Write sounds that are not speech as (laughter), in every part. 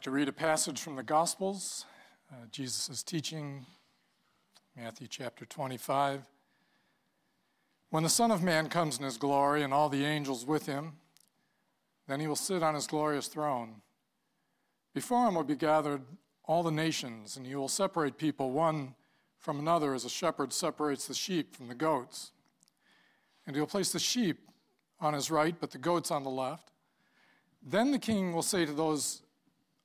like to read a passage from the Gospels. Uh, Jesus teaching, Matthew chapter 25. When the Son of Man comes in his glory and all the angels with him, then he will sit on his glorious throne. Before him will be gathered all the nations, and he will separate people one from another as a shepherd separates the sheep from the goats. And he'll place the sheep on his right, but the goats on the left. Then the king will say to those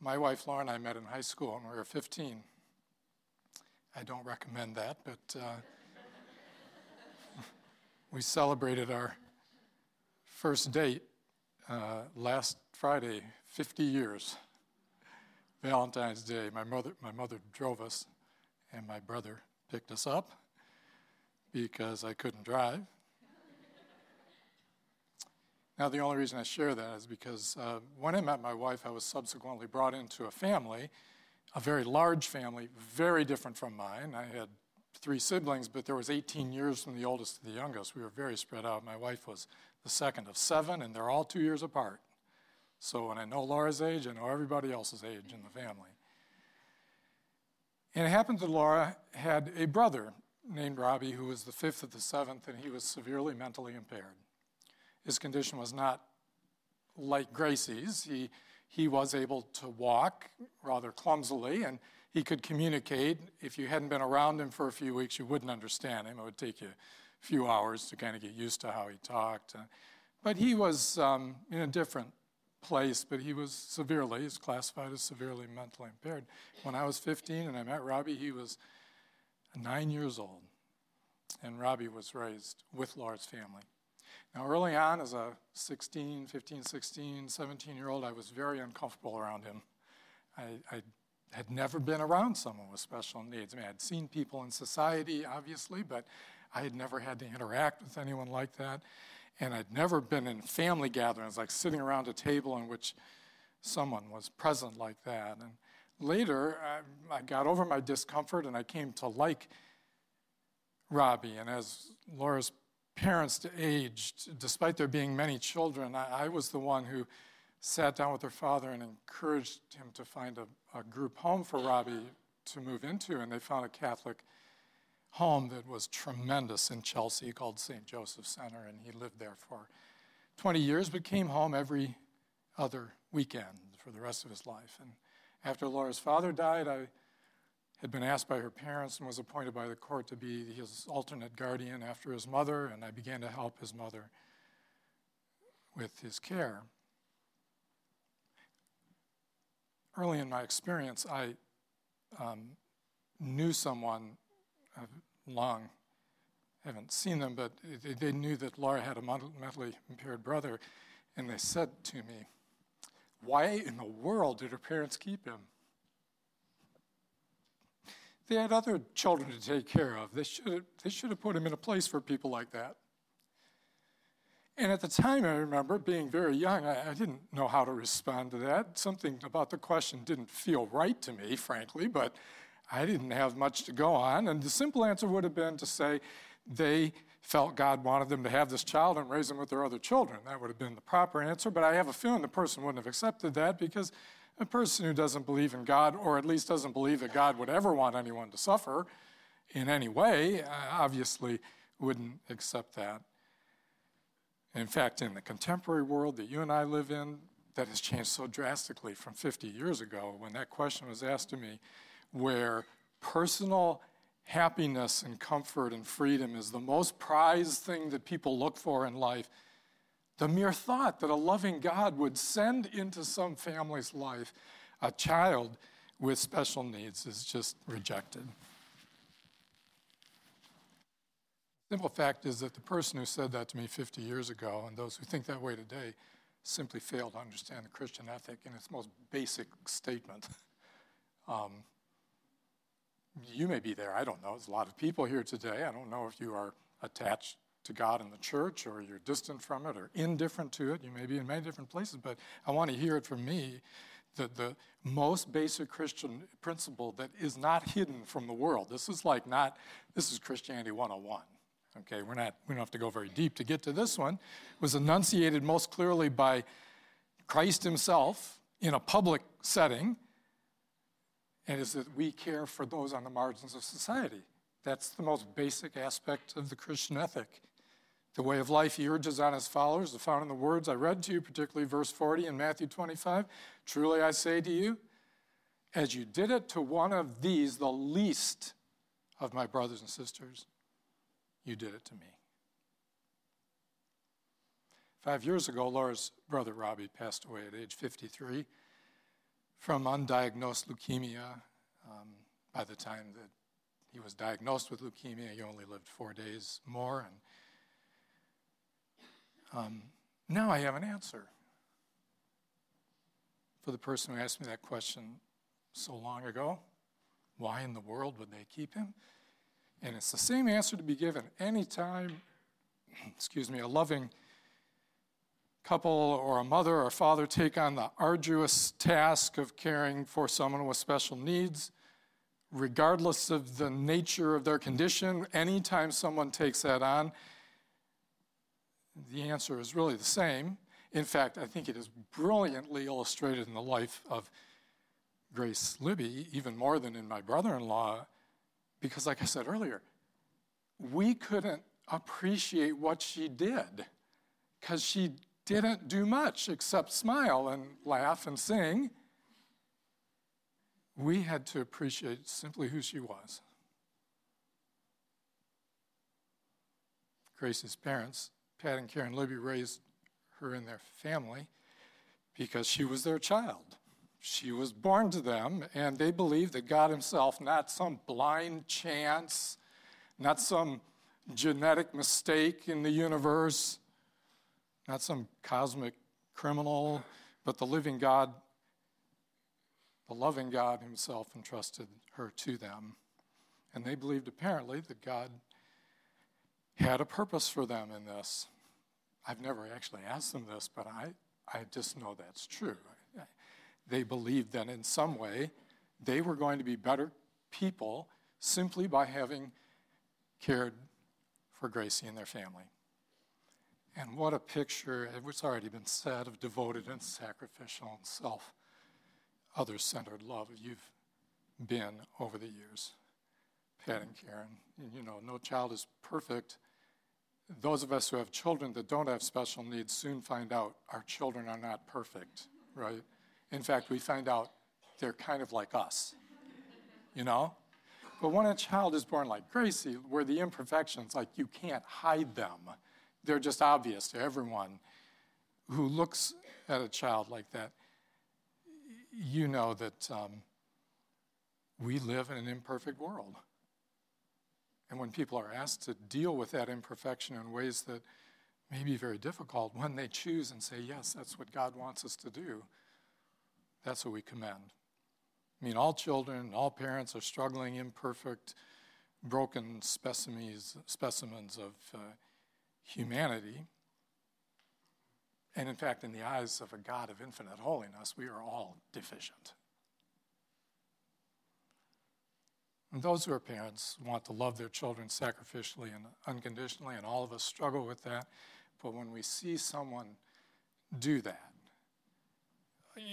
My wife Lauren and I met in high school when we were 15. I don't recommend that, but uh, (laughs) we celebrated our first date uh, last Friday, 50 years, Valentine's Day. My mother, my mother drove us, and my brother picked us up because I couldn't drive. Now, the only reason I share that is because uh, when I met my wife, I was subsequently brought into a family, a very large family, very different from mine. I had three siblings, but there was 18 years from the oldest to the youngest. We were very spread out. My wife was the second of seven, and they're all two years apart. So when I know Laura's age, I know everybody else's age in the family. And it happened that Laura had a brother named Robbie who was the fifth of the seventh, and he was severely mentally impaired. His condition was not like Gracie's. He, he was able to walk rather clumsily, and he could communicate. If you hadn't been around him for a few weeks, you wouldn't understand him. It would take you a few hours to kind of get used to how he talked. Uh, but he was um, in a different place, but he was severely, he's classified as severely mentally impaired. When I was 15 and I met Robbie, he was nine years old. And Robbie was raised with Laura's family. Now, early on, as a 16, 15, 16, 17 year old, I was very uncomfortable around him. I, I, had never been around someone with special needs. I mean, I'd seen people in society, obviously, but I had never had to interact with anyone like that. And I'd never been in family gatherings, like sitting around a table in which someone was present like that. And later, I, I got over my discomfort and I came to like Robbie. And as Laura's parents aged, despite there being many children, I, I, was the one who sat down with their father and encouraged him to find a, a group home for Robbie to move into. And they found a Catholic home that was tremendous in Chelsea called St. Joseph Center. And he lived there for 20 years, but came home every other weekend for the rest of his life. And after Laura's father died, I had been asked by her parents and was appointed by the court to be his alternate guardian after his mother, and I began to help his mother with his care. Early in my experience, I um, knew someone uh, long, haven't seen them, but they, they knew that Laura had a mentally impaired brother, and they said to me, Why in the world did her parents keep him? They had other children to take care of. They should have, they should have put him in a place for people like that. And at the time, I remember being very young, I, I, didn't know how to respond to that. Something about the question didn't feel right to me, frankly, but I didn't have much to go on. And the simple answer would have been to say they felt God wanted them to have this child and raise them with their other children. That would have been the proper answer, but I have a feeling the person wouldn't have accepted that because a person who doesn't believe in God, or at least doesn't believe that God would ever want anyone to suffer in any way, uh, obviously wouldn't accept that. In fact, in the contemporary world that you and I live in, that has changed so drastically from 50 years ago when that question was asked to me where personal happiness and comfort and freedom is the most prized thing that people look for in life, the mere thought that a loving God would send into some family's life a child with special needs is just rejected. The Simple fact is that the person who said that to me 50 years ago, and those who think that way today, simply fail to understand the Christian ethic in its most basic statement. (laughs) Um, you may be there, I don't know. There's a lot of people here today. I don't know if you are attached to God in the church or you're distant from it or indifferent to it. You may be in many different places, but I want to hear it from me that the most basic Christian principle that is not hidden from the world. This is like not, this is Christianity 101. Okay, we're not, we don't have to go very deep to get to this one. It was enunciated most clearly by Christ himself in a public setting and is that we care for those on the margins of society. That's the most basic aspect of the Christian ethic. The way of life he urges on his followers, is found in the words I read to you, particularly verse 40 in Matthew 25. Truly I say to you, as you did it to one of these, the least of my brothers and sisters, you did it to me. Five years ago, Laura's brother Robbie passed away at age 53 from undiagnosed leukemia. Um, by the time that he was diagnosed with leukemia, he only lived four days more. And um, now I have an answer for the person who asked me that question so long ago. Why in the world would they keep him? And it's the same answer to be given anytime, (clears throat) excuse me, a loving couple or a mother or father take on the arduous task of caring for someone with special needs, regardless of the nature of their condition, anytime someone takes that on, the answer is really the same. In fact, I think it is brilliantly illustrated in the life of Grace Libby, even more than in my brother in law, because, like I said earlier, we couldn't appreciate what she did because she didn't do much except smile and laugh and sing. We had to appreciate simply who she was. Grace's parents, Pat and Karen Libby, raised her in their family because she was their child. She was born to them, and they believed that God Himself, not some blind chance, not some genetic mistake in the universe, not some cosmic criminal, but the living God, the loving God Himself entrusted her to them. And they believed apparently that God had a purpose for them in this. I've never actually asked them this, but I, I just know that's true. They believed that in some way they were going to be better people simply by having cared for Gracie and their family. And what a picture, it's already been said, of devoted and sacrificial and self, other centered love you've been over the years. Pat and Karen, you know, no child is perfect. Those of us who have children that don't have special needs soon find out our children are not perfect, right? In fact, we find out they're kind of like us, you know? But when a child is born like Gracie, where the imperfections, like you can't hide them, they're just obvious to everyone who looks at a child like that. You know that um, we live in an imperfect world. And when people are asked to deal with that imperfection in ways that may be very difficult, when they choose and say, Yes, that's what God wants us to do, that's what we commend. I mean, all children, all parents are struggling, imperfect, broken specimens, specimens of uh, humanity. And in fact, in the eyes of a God of infinite holiness, we are all deficient. And those who are parents want to love their children sacrificially and unconditionally, and all of us struggle with that. But when we see someone do that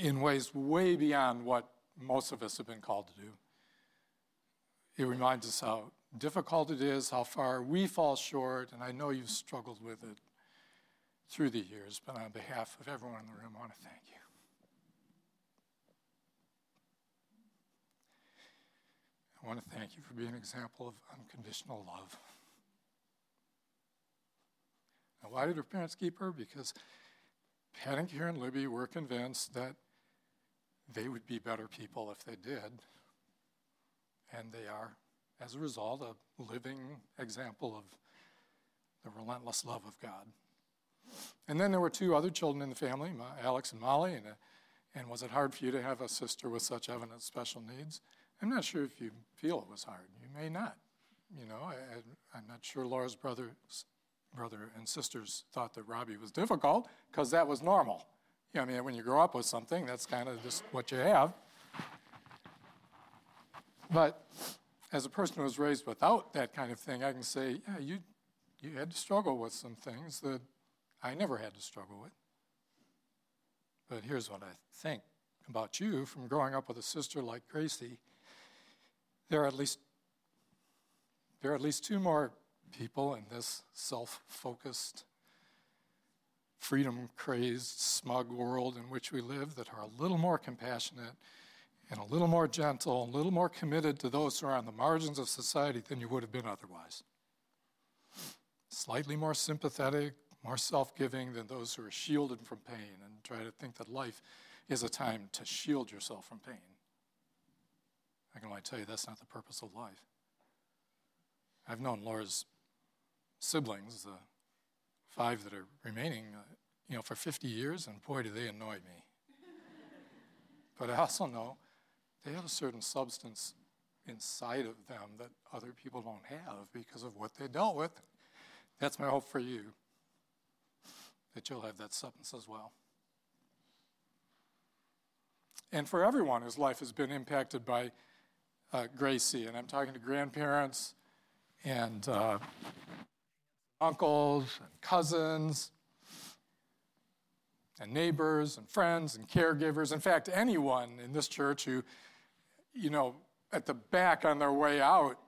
in ways way beyond what most of us have been called to do, it reminds us how difficult it is, how far we fall short, and I know you've struggled with it through the years, but on behalf of everyone in the room, I want to thank you. I want to thank you for being an example of unconditional love. Now, why did her parents keep her? Because Pat and Karen Libby were convinced that they would be better people if they did. And they are, as a result, a living example of the relentless love of God. And then there were two other children in the family, Alex and Molly. And, uh, and was it hard for you to have a sister with such evident special needs? I'm not sure if you feel it was hard. You may not. You know, I, am not sure Laura's brother, brother and sisters thought that Robbie was difficult because that was normal. You know, I mean, when you grow up with something, that's kind of just what you have. But as a person who was raised without that kind of thing, I can say, yeah, you, you had to struggle with some things that I never had to struggle with. But here's what I think about you from growing up with a sister like Gracie. There are at least there are at least two more people in this self-focused, freedom-crazed, smug world in which we live that are a little more compassionate and a little more gentle, a little more committed to those who are on the margins of society than you would have been otherwise. Slightly more sympathetic, more self giving than those who are shielded from pain and try to think that life is a time to shield yourself from pain. I can only tell you that's not the purpose of life. I've known Laura's siblings, the five that are remaining, uh, you know, for 50 years, and boy, do they annoy me. (laughs) but I also know they have a certain substance inside of them that other people don't have because of what they dealt with. That's my hope for you, that you'll have that substance as well. And for everyone whose life has been impacted by uh, Gracie, and I'm talking to grandparents and uh, uncles and cousins and neighbors and friends and caregivers. In fact, anyone in this church who you know, at the back on their way out,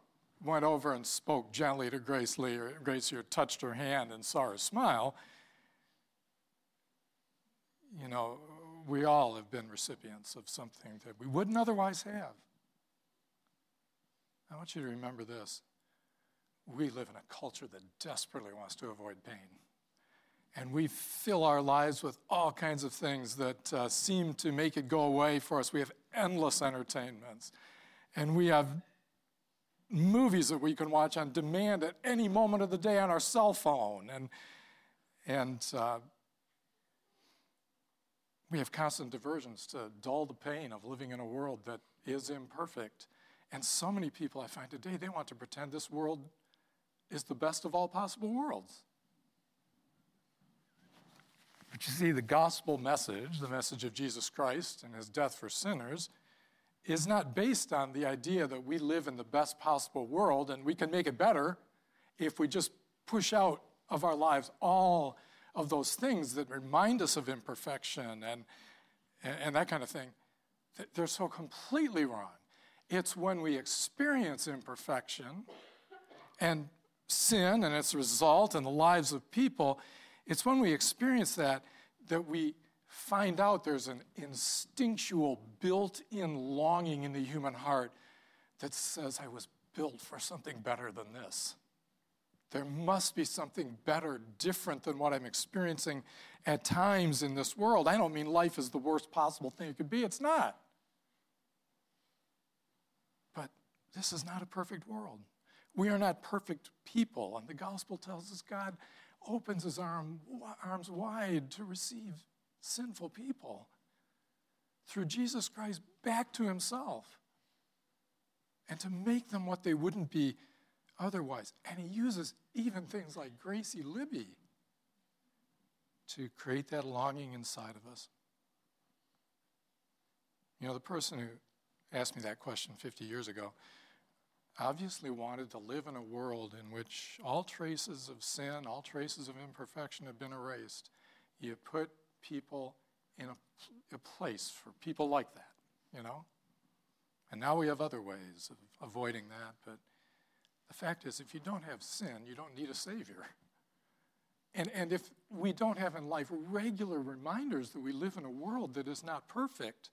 went over and spoke gently to Gracie, or Grace or touched her hand and saw her smile. You know, we all have been recipients of something that we wouldn't otherwise have. I want you to remember this. We live in a culture that desperately wants to avoid pain. And we fill our lives with all kinds of things that uh, seem to make it go away for us. We have endless entertainments. And we have movies that we can watch on demand at any moment of the day on our cell phone. And, and uh, we have constant diversions to dull the pain of living in a world that is imperfect. And so many people I find today, they want to pretend this world is the best of all possible worlds. But you see, the gospel message, the message of Jesus Christ and his death for sinners, is not based on the idea that we live in the best possible world and we can make it better if we just push out of our lives all of those things that remind us of imperfection and, and that kind of thing. They're so completely wrong. It's when we experience imperfection and sin and its result in the lives of people it's when we experience that that we find out there's an instinctual, built in longing in the human heart that says, I was built for something better than this. There must be something better, different than what I'm experiencing at times in this world. I don't mean life is the worst possible thing it could be, it's not. But this is not a perfect world. We are not perfect people, and the gospel tells us God opens his arm, arms wide to receive sinful people through Jesus Christ back to himself and to make them what they wouldn't be otherwise. And he uses even things like Gracie Libby to create that longing inside of us. You know, the person who asked me that question 50 years ago obviously wanted to live in a world in which all traces of sin, all traces of imperfection have been erased. You put people in a, a, place for people like that, you know? And now we have other ways of avoiding that, but the fact is, if you don't have sin, you don't need a Savior. And, and if we don't have in life regular reminders that we live in a world that is not perfect,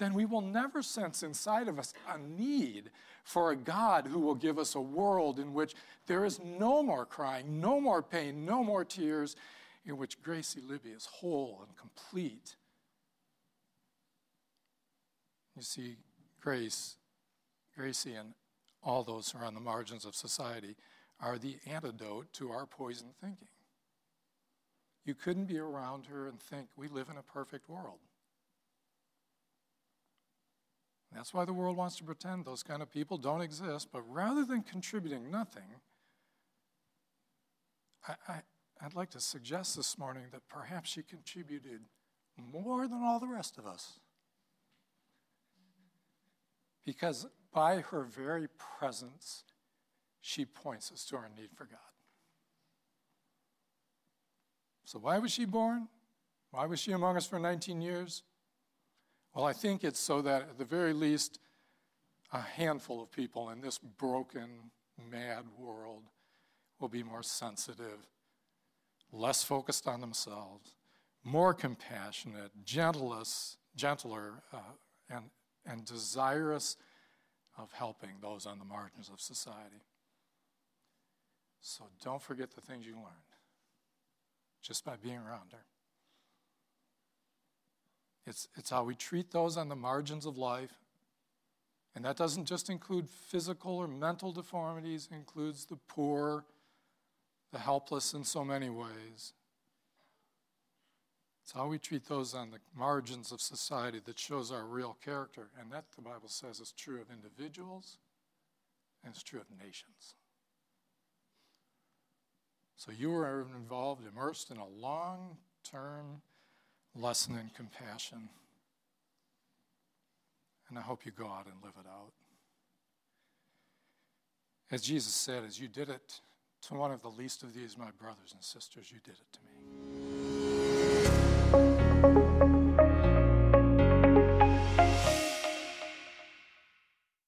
then we will never sense inside of us a need for a God who will give us a world in which there is no more crying, no more pain, no more tears, in which Gracie Libby is whole and complete. You see, Grace, Gracie, and all those who are on the margins of society are the antidote to our poisoned thinking. You couldn't be around her and think we live in a perfect world. That's why the world wants to pretend those kind of people don't exist. But rather than contributing nothing, I, I, I'd like to suggest this morning that perhaps she contributed more than all the rest of us. Because by her very presence, she points us to our need for God. So, why was she born? Why was she among us for 19 years? Well, I think it's so that at the very least, a handful of people in this broken, mad world will be more sensitive, less focused on themselves, more compassionate, gentlest, gentler, uh, and, and desirous of helping those on the margins of society. So don't forget the things you learned just by being around her. It's, it's how we treat those on the margins of life. And that doesn't just include physical or mental deformities, it includes the poor, the helpless in so many ways. It's how we treat those on the margins of society that shows our real character. And that, the Bible says, is true of individuals and it's true of nations. So you are involved, immersed in a long term lesson in compassion. And I hope you go out and live it out. As Jesus said, as you did it to one of the least of these, my brothers and sisters, you did it to me.